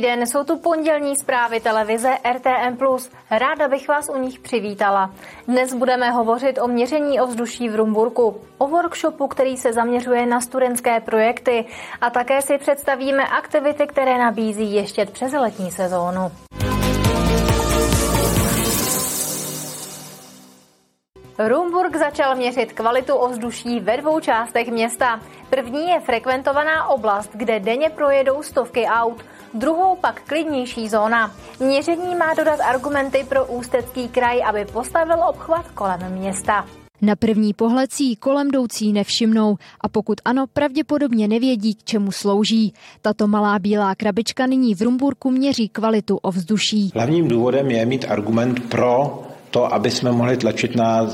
Den, jsou tu pondělní zprávy televize RTM+. Ráda bych vás u nich přivítala. Dnes budeme hovořit o měření ovzduší v Rumburku, o workshopu, který se zaměřuje na studentské projekty a také si představíme aktivity, které nabízí ještě přes letní sezónu. Rumburg začal měřit kvalitu ovzduší ve dvou částech města. První je frekventovaná oblast, kde denně projedou stovky aut druhou pak klidnější zóna. Měření má dodat argumenty pro Ústecký kraj, aby postavil obchvat kolem města. Na první pohled si kolem jdoucí nevšimnou a pokud ano, pravděpodobně nevědí, k čemu slouží. Tato malá bílá krabička nyní v Rumburku měří kvalitu ovzduší. Hlavním důvodem je mít argument pro to, aby jsme mohli tlačit na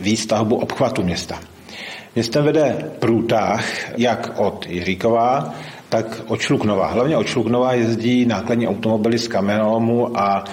výstavbu obchvatu města. Městem vede průtah jak od Jiříkova, tak od Šluknova. Hlavně od Šluknova jezdí nákladní automobily z Kamenolmu a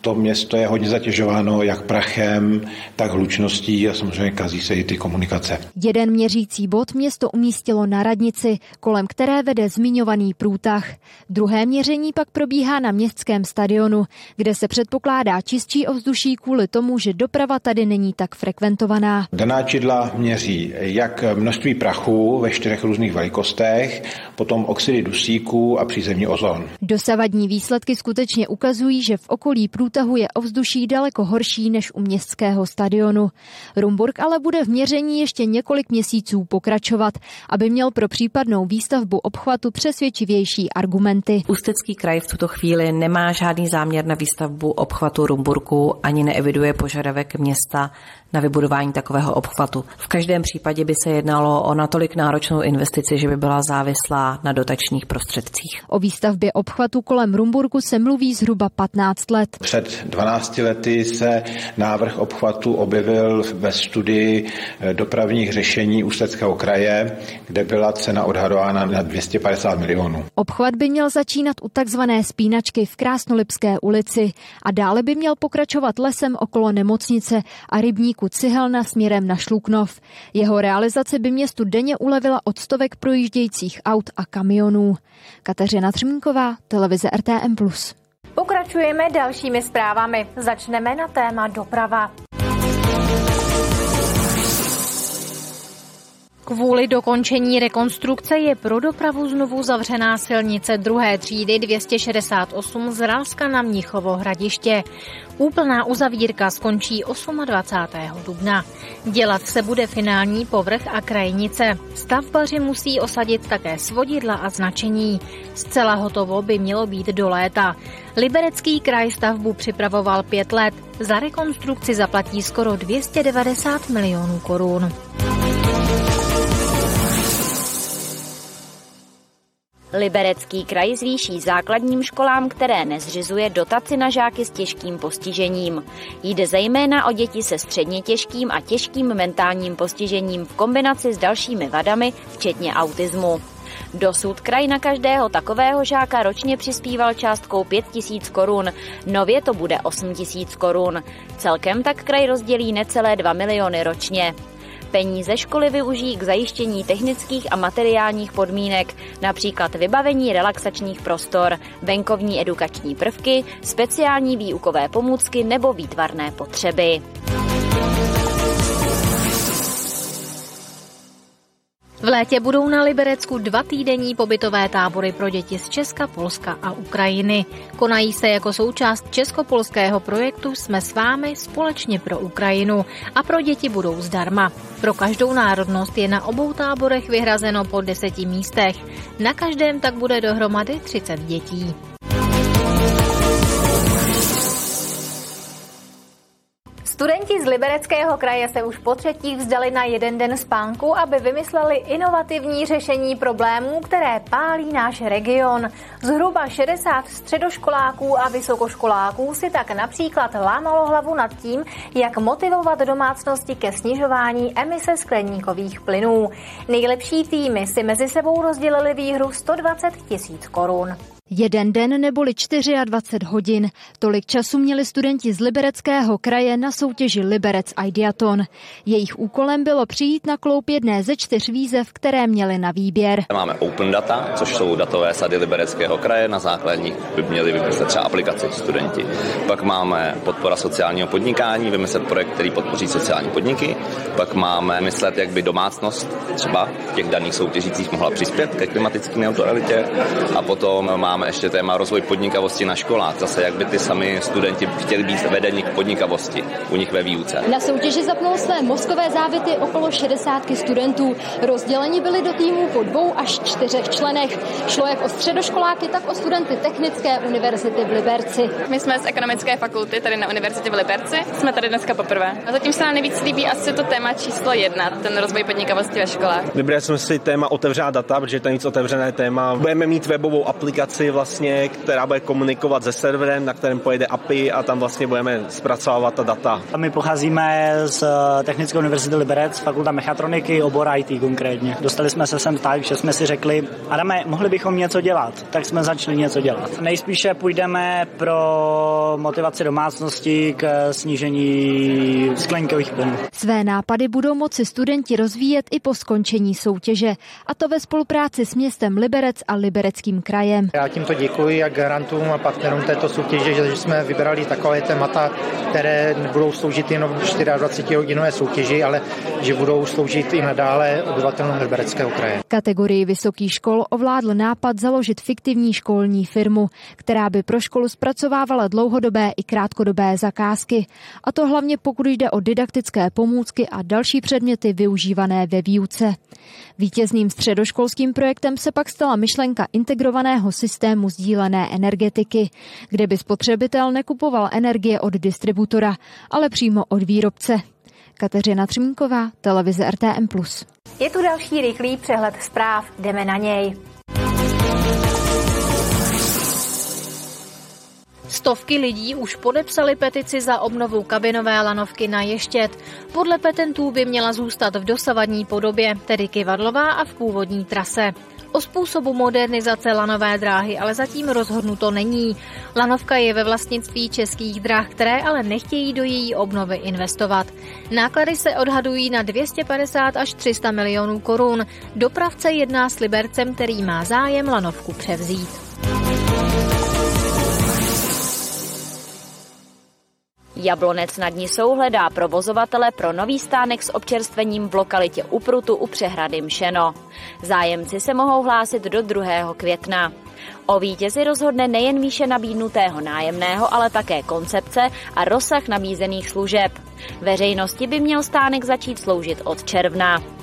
to město je hodně zatěžováno jak prachem, tak hlučností a samozřejmě kazí se i ty komunikace. Jeden měřící bod město umístilo na radnici, kolem které vede zmiňovaný průtah. Druhé měření pak probíhá na městském stadionu, kde se předpokládá čistší ovzduší kvůli tomu, že doprava tady není tak frekventovaná. Daná čidla měří jak množství prachu ve čtyřech různých velikostech, potom oxidy dusíku a přízemní ozon. Dosavadní výsledky skutečně ukazují, že v okolí průtahu průtahu je ovzduší daleko horší než u městského stadionu. Rumburg ale bude v měření ještě několik měsíců pokračovat, aby měl pro případnou výstavbu obchvatu přesvědčivější argumenty. Ústecký kraj v tuto chvíli nemá žádný záměr na výstavbu obchvatu Rumburku ani neeviduje požadavek města na vybudování takového obchvatu. V každém případě by se jednalo o natolik náročnou investici, že by byla závislá na dotačních prostředcích. O výstavbě obchvatu kolem Rumburku se mluví zhruba 15 let. Před 12 lety se návrh obchvatu objevil ve studii eh, dopravních řešení Ústeckého kraje, kde byla cena odhadována na 250 milionů. Obchvat by měl začínat u takzvané spínačky v Krásnolipské ulici a dále by měl pokračovat lesem okolo nemocnice a rybník podniku Cihelna směrem na Šluknov. Jeho realizace by městu denně ulevila od stovek projíždějících aut a kamionů. Kateřina Třmínková, televize RTM+. Pokračujeme dalšími zprávami. Začneme na téma doprava. Kvůli dokončení rekonstrukce je pro dopravu znovu zavřená silnice druhé třídy 268 z Ralska na Mnichovo hradiště. Úplná uzavírka skončí 28. dubna. Dělat se bude finální povrch a krajnice. Stavbaři musí osadit také svodidla a značení. Zcela hotovo by mělo být do léta. Liberecký kraj stavbu připravoval pět let. Za rekonstrukci zaplatí skoro 290 milionů korun. Liberecký kraj zvýší základním školám, které nezřizuje dotaci na žáky s těžkým postižením. Jde zejména o děti se středně těžkým a těžkým mentálním postižením v kombinaci s dalšími vadami, včetně autismu. Dosud kraj na každého takového žáka ročně přispíval částkou 5 tisíc korun, nově to bude 8 tisíc korun. Celkem tak kraj rozdělí necelé 2 miliony ročně. Peníze školy využijí k zajištění technických a materiálních podmínek, například vybavení relaxačních prostor, venkovní edukační prvky, speciální výukové pomůcky nebo výtvarné potřeby. V létě budou na Liberecku dva týdenní pobytové tábory pro děti z Česka, Polska a Ukrajiny. Konají se jako součást českopolského projektu Jsme s vámi společně pro Ukrajinu a pro děti budou zdarma. Pro každou národnost je na obou táborech vyhrazeno po deseti místech. Na každém tak bude dohromady 30 dětí. Studenti z Libereckého kraje se už po třetí vzdali na jeden den spánku, aby vymysleli inovativní řešení problémů, které pálí náš region. Zhruba 60 středoškoláků a vysokoškoláků si tak například lámalo hlavu nad tím, jak motivovat domácnosti ke snižování emise skleníkových plynů. Nejlepší týmy si mezi sebou rozdělili výhru 120 tisíc korun. Jeden den neboli 24 hodin. Tolik času měli studenti z Libereckého kraje na soutěži Liberec Ideaton. Jejich úkolem bylo přijít na kloup jedné ze čtyř výzev, které měli na výběr. Máme Open Data, což jsou datové sady Libereckého kraje, na základních by měli vymyslet třeba aplikaci studenti. Pak máme podpora sociálního podnikání, vymyslet projekt, který podpoří sociální podniky. Pak máme myslet, jak by domácnost třeba těch daných soutěžících mohla přispět ke klimatické neutralitě. A potom máme máme ještě téma rozvoj podnikavosti na školách. Zase, jak by ty sami studenti chtěli být vedeni k podnikavosti u nich ve výuce. Na soutěži zapnul své mozkové závity okolo 60 studentů. Rozděleni byli do týmů po dvou až čtyřech členech. Šlo jak o středoškoláky, tak o studenty Technické univerzity v Liberci. My jsme z ekonomické fakulty tady na univerzitě v Liberci. Jsme tady dneska poprvé. A zatím se nám nejvíc líbí asi to téma číslo jedna, ten rozvoj podnikavosti ve školách. Vybrali jsme si téma otevřená data, protože to je nic otevřené téma. Budeme mít webovou aplikaci vlastně, která bude komunikovat se serverem, na kterém pojede API a tam vlastně budeme zpracovávat ta data. A my pocházíme z eh, Technické univerzity Liberec, fakulta mechatroniky, obor IT konkrétně. Dostali jsme se sem tak, že jsme si řekli, Adame, mohli bychom něco dělat, tak jsme začali něco dělat. Nejspíše půjdeme pro motivaci domácnosti k snížení skleníkových plynů. Své nápady budou moci studenti rozvíjet i po skončení soutěže, a to ve spolupráci s městem Liberec a Libereckým krajem. Já tímto děkuji jak garantům a partnerům této soutěže, že jsme vybrali takové témata, které budou sloužit jenom 24 hodinové soutěži, ale že budou sloužit i nadále obyvatelům Libereckého kraje. Kategorii vysokých škol ovládl nápad založit fiktivní školní firmu, která by pro školu zpracovávala dlouhodobé i krátkodobé zakázky. A to hlavně pokud jde o didaktické pomůcky a další předměty využívané ve výuce. Vítězným středoškolským projektem se pak stala myšlenka integrovaného systému sdílené energetiky, kde by spotřebitel nekupoval energie od distributora, ale přímo od výrobce. Kateřina Třmínková, televize RTM+. Je tu další rychlý přehled zpráv, jdeme na něj. Stovky lidí už podepsali petici za obnovu kabinové lanovky na Ještět. Podle petentů by měla zůstat v dosavadní podobě, tedy kivadlová a v původní trase. O způsobu modernizace lanové dráhy ale zatím rozhodnuto není. Lanovka je ve vlastnictví českých drah, které ale nechtějí do její obnovy investovat. Náklady se odhadují na 250 až 300 milionů korun. Dopravce jedná s Libercem, který má zájem lanovku převzít. Jablonec nad Nisou hledá provozovatele pro nový stánek s občerstvením v lokalitě Uprutu u přehrady Mšeno. Zájemci se mohou hlásit do 2. května. O vítězi rozhodne nejen výše nabídnutého nájemného, ale také koncepce a rozsah nabízených služeb. Veřejnosti by měl stánek začít sloužit od června.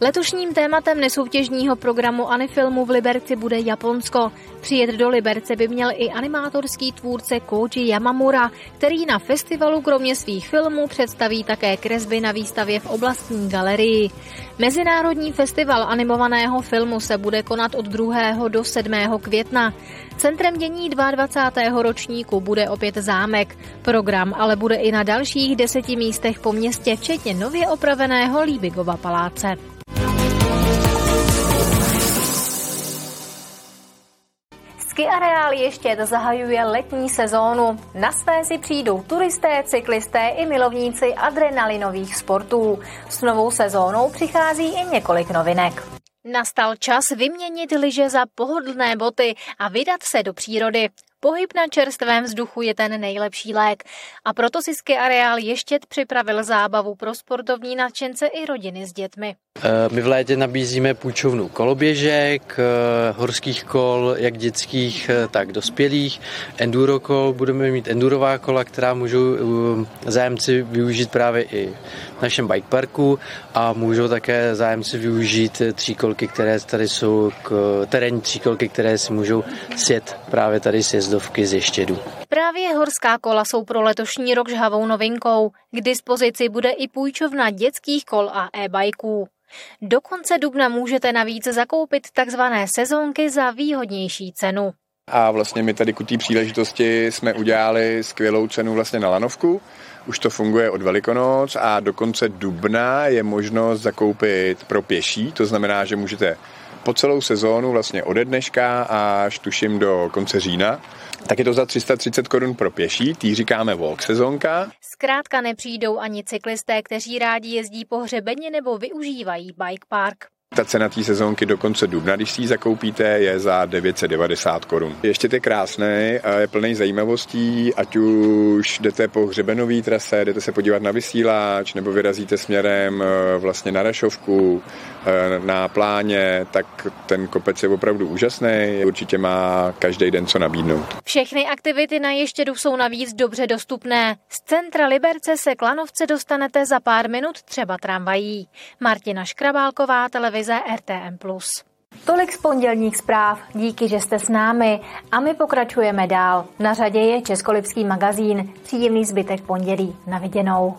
Letošním tématem nesoutěžního programu Anifilmu v Liberci bude Japonsko. Přijet do Liberce by měl i animátorský tvůrce Koji Yamamura, který na festivalu kromě svých filmů představí také kresby na výstavě v oblastní galerii. Mezinárodní festival animovaného filmu se bude konat od 2. do 7. května. Centrem dění 22. ročníku bude opět zámek. Program ale bude i na dalších deseti místech po městě, včetně nově opraveného Líbigova paláce. Ski areál ještě zahajuje letní sezónu. Na své si přijdou turisté, cyklisté i milovníci adrenalinových sportů. S novou sezónou přichází i několik novinek. Nastal čas vyměnit lyže za pohodlné boty a vydat se do přírody. Pohyb na čerstvém vzduchu je ten nejlepší lék a proto si ski areál ještě připravil zábavu pro sportovní nadšence i rodiny s dětmi. Eh, my v létě nabízíme půjčovnu koloběžek, eh, horských kol, jak dětských, eh, tak dospělých, enduro kol, budeme mít endurová kola, která můžou zájemci využít právě i v našem bike parku a můžou také zájemci využít tříkolky, které tady jsou, terénní tříkolky, které si můžou sjet právě tady z jezdovky z Ještědu. Právě horská kola jsou pro letošní rok žhavou novinkou. K dispozici bude i půjčovna dětských kol a e-bajků. Do konce dubna můžete navíc zakoupit takzvané sezónky za výhodnější cenu. A vlastně my tady ku té příležitosti jsme udělali skvělou cenu vlastně na lanovku už to funguje od Velikonoc a do konce dubna je možnost zakoupit pro pěší, to znamená, že můžete po celou sezónu, vlastně ode dneška až tuším do konce října, tak je to za 330 korun pro pěší, tý říkáme walk sezónka. Zkrátka nepřijdou ani cyklisté, kteří rádi jezdí po hřebeni nebo využívají bike park. Ta cena té sezónky do konce dubna, když si ji zakoupíte, je za 990 korun. Ještě je krásný, je plný zajímavostí, ať už jdete po hřebenové trase, jdete se podívat na vysílač, nebo vyrazíte směrem e, vlastně na Rašovku, e, na pláně, tak ten kopec je opravdu úžasný, určitě má každý den co nabídnout. Všechny aktivity na Ještědu jsou navíc dobře dostupné. Z centra Liberce se Klanovce dostanete za pár minut třeba tramvají. Martina Škrabálková, televize televize RTM+. Tolik z pondělních zpráv, díky, že jste s námi a my pokračujeme dál. Na řadě je Českolipský magazín. Příjemný zbytek pondělí. Na viděnou.